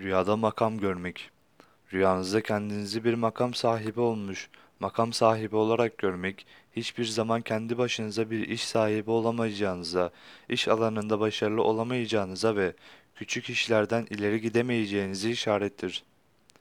Rüyada makam görmek. Rüyanızda kendinizi bir makam sahibi olmuş, makam sahibi olarak görmek, hiçbir zaman kendi başınıza bir iş sahibi olamayacağınıza, iş alanında başarılı olamayacağınıza ve küçük işlerden ileri gidemeyeceğinizi işarettir.